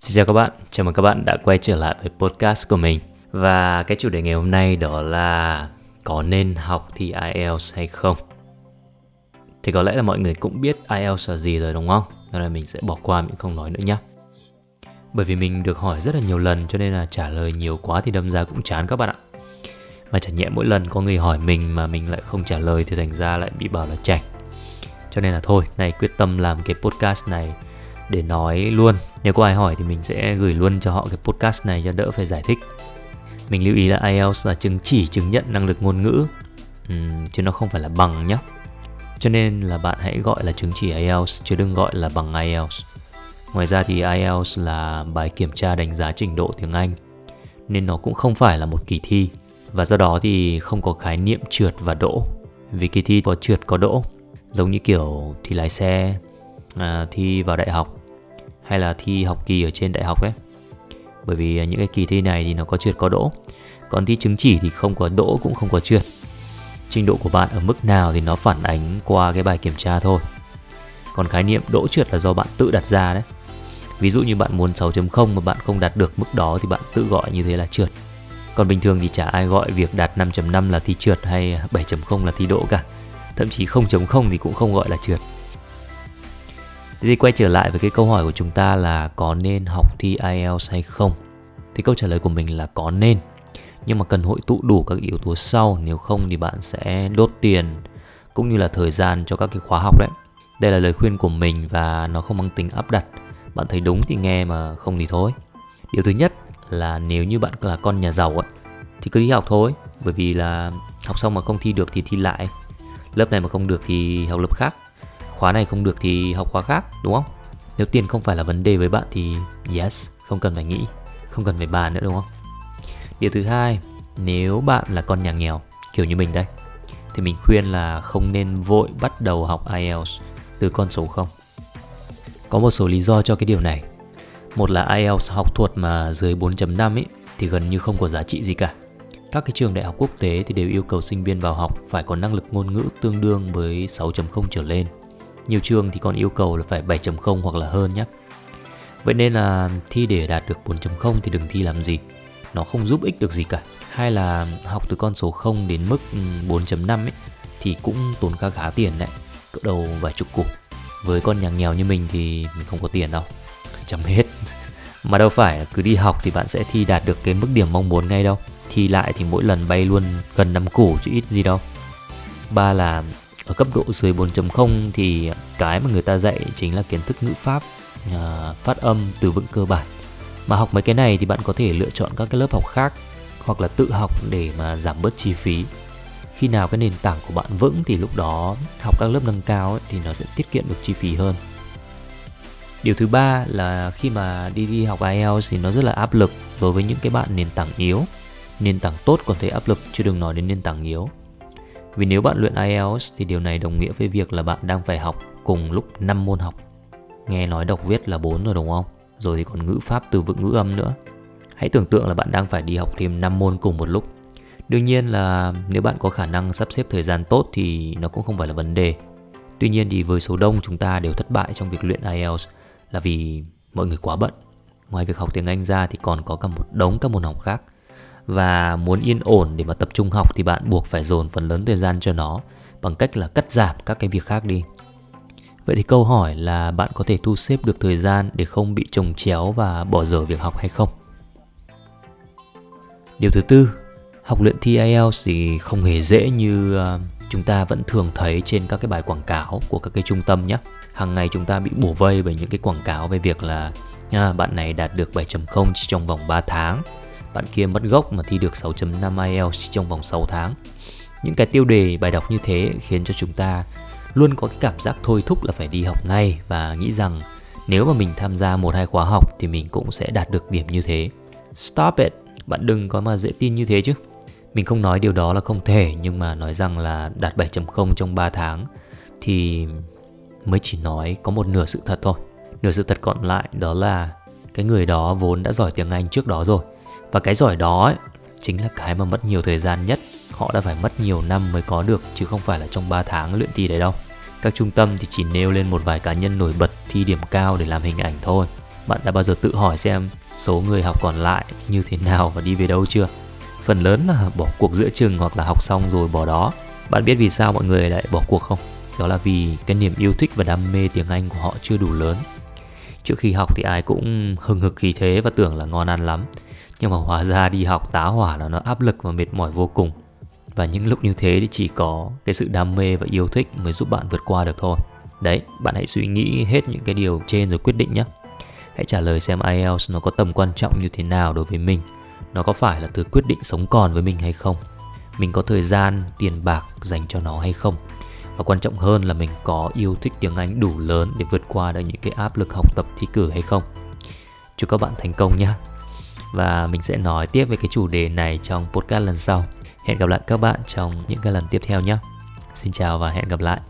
Xin chào các bạn, chào mừng các bạn đã quay trở lại với podcast của mình Và cái chủ đề ngày hôm nay đó là có nên học thi IELTS hay không? Thì có lẽ là mọi người cũng biết IELTS là gì rồi đúng không? Nên là mình sẽ bỏ qua mình không nói nữa nhé Bởi vì mình được hỏi rất là nhiều lần cho nên là trả lời nhiều quá thì đâm ra cũng chán các bạn ạ Mà chả nhẹ mỗi lần có người hỏi mình mà mình lại không trả lời thì thành ra lại bị bảo là chảnh Cho nên là thôi, này quyết tâm làm cái podcast này để nói luôn. Nếu có ai hỏi thì mình sẽ gửi luôn cho họ cái podcast này cho đỡ phải giải thích. Mình lưu ý là IELTS là chứng chỉ chứng nhận năng lực ngôn ngữ. Uhm, chứ nó không phải là bằng nhé cho nên là bạn hãy gọi là chứng chỉ IELTS chứ đừng gọi là bằng IELTS. Ngoài ra thì IELTS là bài kiểm tra đánh giá trình độ tiếng Anh nên nó cũng không phải là một kỳ thi. Và do đó thì không có khái niệm trượt và đỗ. Vì kỳ thi có trượt có đỗ giống như kiểu thi lái xe à, thi vào đại học hay là thi học kỳ ở trên đại học ấy? Bởi vì à, những cái kỳ thi này thì nó có trượt có đỗ. Còn thi chứng chỉ thì không có đỗ cũng không có trượt. Trình độ của bạn ở mức nào thì nó phản ánh qua cái bài kiểm tra thôi. Còn khái niệm đỗ trượt là do bạn tự đặt ra đấy. Ví dụ như bạn muốn 6.0 mà bạn không đạt được mức đó thì bạn tự gọi như thế là trượt. Còn bình thường thì chả ai gọi việc đạt 5.5 là thi trượt hay 7.0 là thi đỗ cả. Thậm chí 0.0 thì cũng không gọi là trượt. Thế thì quay trở lại với cái câu hỏi của chúng ta là có nên học thi IELTS hay không? Thì câu trả lời của mình là có nên. Nhưng mà cần hội tụ đủ các yếu tố sau, Nếu không thì bạn sẽ đốt tiền cũng như là thời gian cho các cái khóa học đấy. Đây là lời khuyên của mình và nó không mang tính áp đặt. Bạn thấy đúng thì nghe mà không thì thôi. Điều thứ nhất là nếu như bạn là con nhà giàu ấy, Thì cứ đi học thôi. Bởi vì là học xong mà không thi được thì thi lại. Lớp này mà không được thì học lớp khác khóa này không được thì học khóa khác, đúng không? Nếu tiền không phải là vấn đề với bạn thì yes, không cần phải nghĩ, không cần phải bàn nữa, đúng không? Điều thứ hai, nếu bạn là con nhà nghèo, kiểu như mình đây, thì mình khuyên là không nên vội bắt đầu học IELTS từ con số không. Có một số lý do cho cái điều này. Một là IELTS học thuật mà dưới 4.5 ấy thì gần như không có giá trị gì cả. Các cái trường đại học quốc tế thì đều yêu cầu sinh viên vào học phải có năng lực ngôn ngữ tương đương với 6.0 trở lên nhiều trường thì còn yêu cầu là phải 7.0 hoặc là hơn nhé. Vậy nên là thi để đạt được 4.0 thì đừng thi làm gì. Nó không giúp ích được gì cả. Hay là học từ con số 0 đến mức ừ, 4.5 ấy, thì cũng tốn khá khá tiền đấy. Cỡ đầu vài chục củ. Với con nhà nghèo như mình thì mình không có tiền đâu. Chấm hết. Mà đâu phải cứ đi học thì bạn sẽ thi đạt được cái mức điểm mong muốn ngay đâu. Thi lại thì mỗi lần bay luôn gần 5 củ chứ ít gì đâu. Ba là ở cấp độ dưới 4.0 thì cái mà người ta dạy chính là kiến thức ngữ pháp uh, phát âm từ vựng cơ bản. Mà học mấy cái này thì bạn có thể lựa chọn các cái lớp học khác hoặc là tự học để mà giảm bớt chi phí. Khi nào cái nền tảng của bạn vững thì lúc đó học các lớp nâng cao ấy, thì nó sẽ tiết kiệm được chi phí hơn. Điều thứ ba là khi mà đi đi học IELTS thì nó rất là áp lực đối với những cái bạn nền tảng yếu. Nền tảng tốt còn thấy áp lực chứ đừng nói đến nền tảng yếu vì nếu bạn luyện IELTS thì điều này đồng nghĩa với việc là bạn đang phải học cùng lúc 5 môn học. Nghe nói đọc viết là 4 rồi đúng không? Rồi thì còn ngữ pháp từ vựng ngữ âm nữa. Hãy tưởng tượng là bạn đang phải đi học thêm 5 môn cùng một lúc. Đương nhiên là nếu bạn có khả năng sắp xếp thời gian tốt thì nó cũng không phải là vấn đề. Tuy nhiên thì với số đông chúng ta đều thất bại trong việc luyện IELTS là vì mọi người quá bận. Ngoài việc học tiếng Anh ra thì còn có cả một đống các môn học khác – và muốn yên ổn để mà tập trung học thì bạn buộc phải dồn phần lớn thời gian cho nó bằng cách là cắt giảm các cái việc khác đi. Vậy thì câu hỏi là bạn có thể thu xếp được thời gian để không bị trồng chéo và bỏ dở việc học hay không? Điều thứ tư, học luyện thi IELTS thì không hề dễ như ờ, chúng ta vẫn thường thấy trên các cái bài quảng cáo của các cái trung tâm nhé. Hàng ngày chúng ta bị bổ vây bởi những cái quảng cáo về việc là à, bạn này đạt được 7.0 trong vòng 3 tháng bạn kia mất gốc mà thi được 6.5 IELTS trong vòng 6 tháng. Những cái tiêu đề bài đọc như thế khiến cho chúng ta luôn có cái cảm giác thôi thúc là phải đi học ngay và nghĩ rằng nếu mà mình tham gia một hai khóa học thì mình cũng sẽ đạt được điểm như thế. Stop it, bạn đừng có mà dễ tin như thế chứ. Mình không nói điều đó là không thể nhưng mà nói rằng là đạt 7.0 trong 3 tháng thì mới chỉ nói có một nửa sự thật thôi. Nửa sự thật còn lại đó là cái người đó vốn đã giỏi tiếng Anh trước đó rồi và cái giỏi đó ấy, chính là cái mà mất nhiều thời gian nhất Họ đã phải mất nhiều năm mới có được chứ không phải là trong 3 tháng luyện thi đấy đâu Các trung tâm thì chỉ nêu lên một vài cá nhân nổi bật thi điểm cao để làm hình ảnh thôi Bạn đã bao giờ tự hỏi xem số người học còn lại như thế nào và đi về đâu chưa? Phần lớn là bỏ cuộc giữa chừng hoặc là học xong rồi bỏ đó. Bạn biết vì sao mọi người lại bỏ cuộc không? Đó là vì cái niềm yêu thích và đam mê tiếng Anh của họ chưa đủ lớn. Trước khi học thì ai cũng hừng hực khí thế và tưởng là ngon ăn lắm. Nhưng mà hóa ra đi học tá hỏa là nó áp lực và mệt mỏi vô cùng. Và những lúc như thế thì chỉ có cái sự đam mê và yêu thích mới giúp bạn vượt qua được thôi. Đấy, bạn hãy suy nghĩ hết những cái điều trên rồi quyết định nhé. Hãy trả lời xem IELTS nó có tầm quan trọng như thế nào đối với mình. Nó có phải là thứ quyết định sống còn với mình hay không? Mình có thời gian, tiền bạc dành cho nó hay không? Và quan trọng hơn là mình có yêu thích tiếng Anh đủ lớn để vượt qua được những cái áp lực học tập thi cử hay không? Chúc các bạn thành công nhé! Và mình sẽ nói tiếp về cái chủ đề này trong podcast lần sau. Hẹn gặp lại các bạn trong những cái lần tiếp theo nhé. Xin chào và hẹn gặp lại.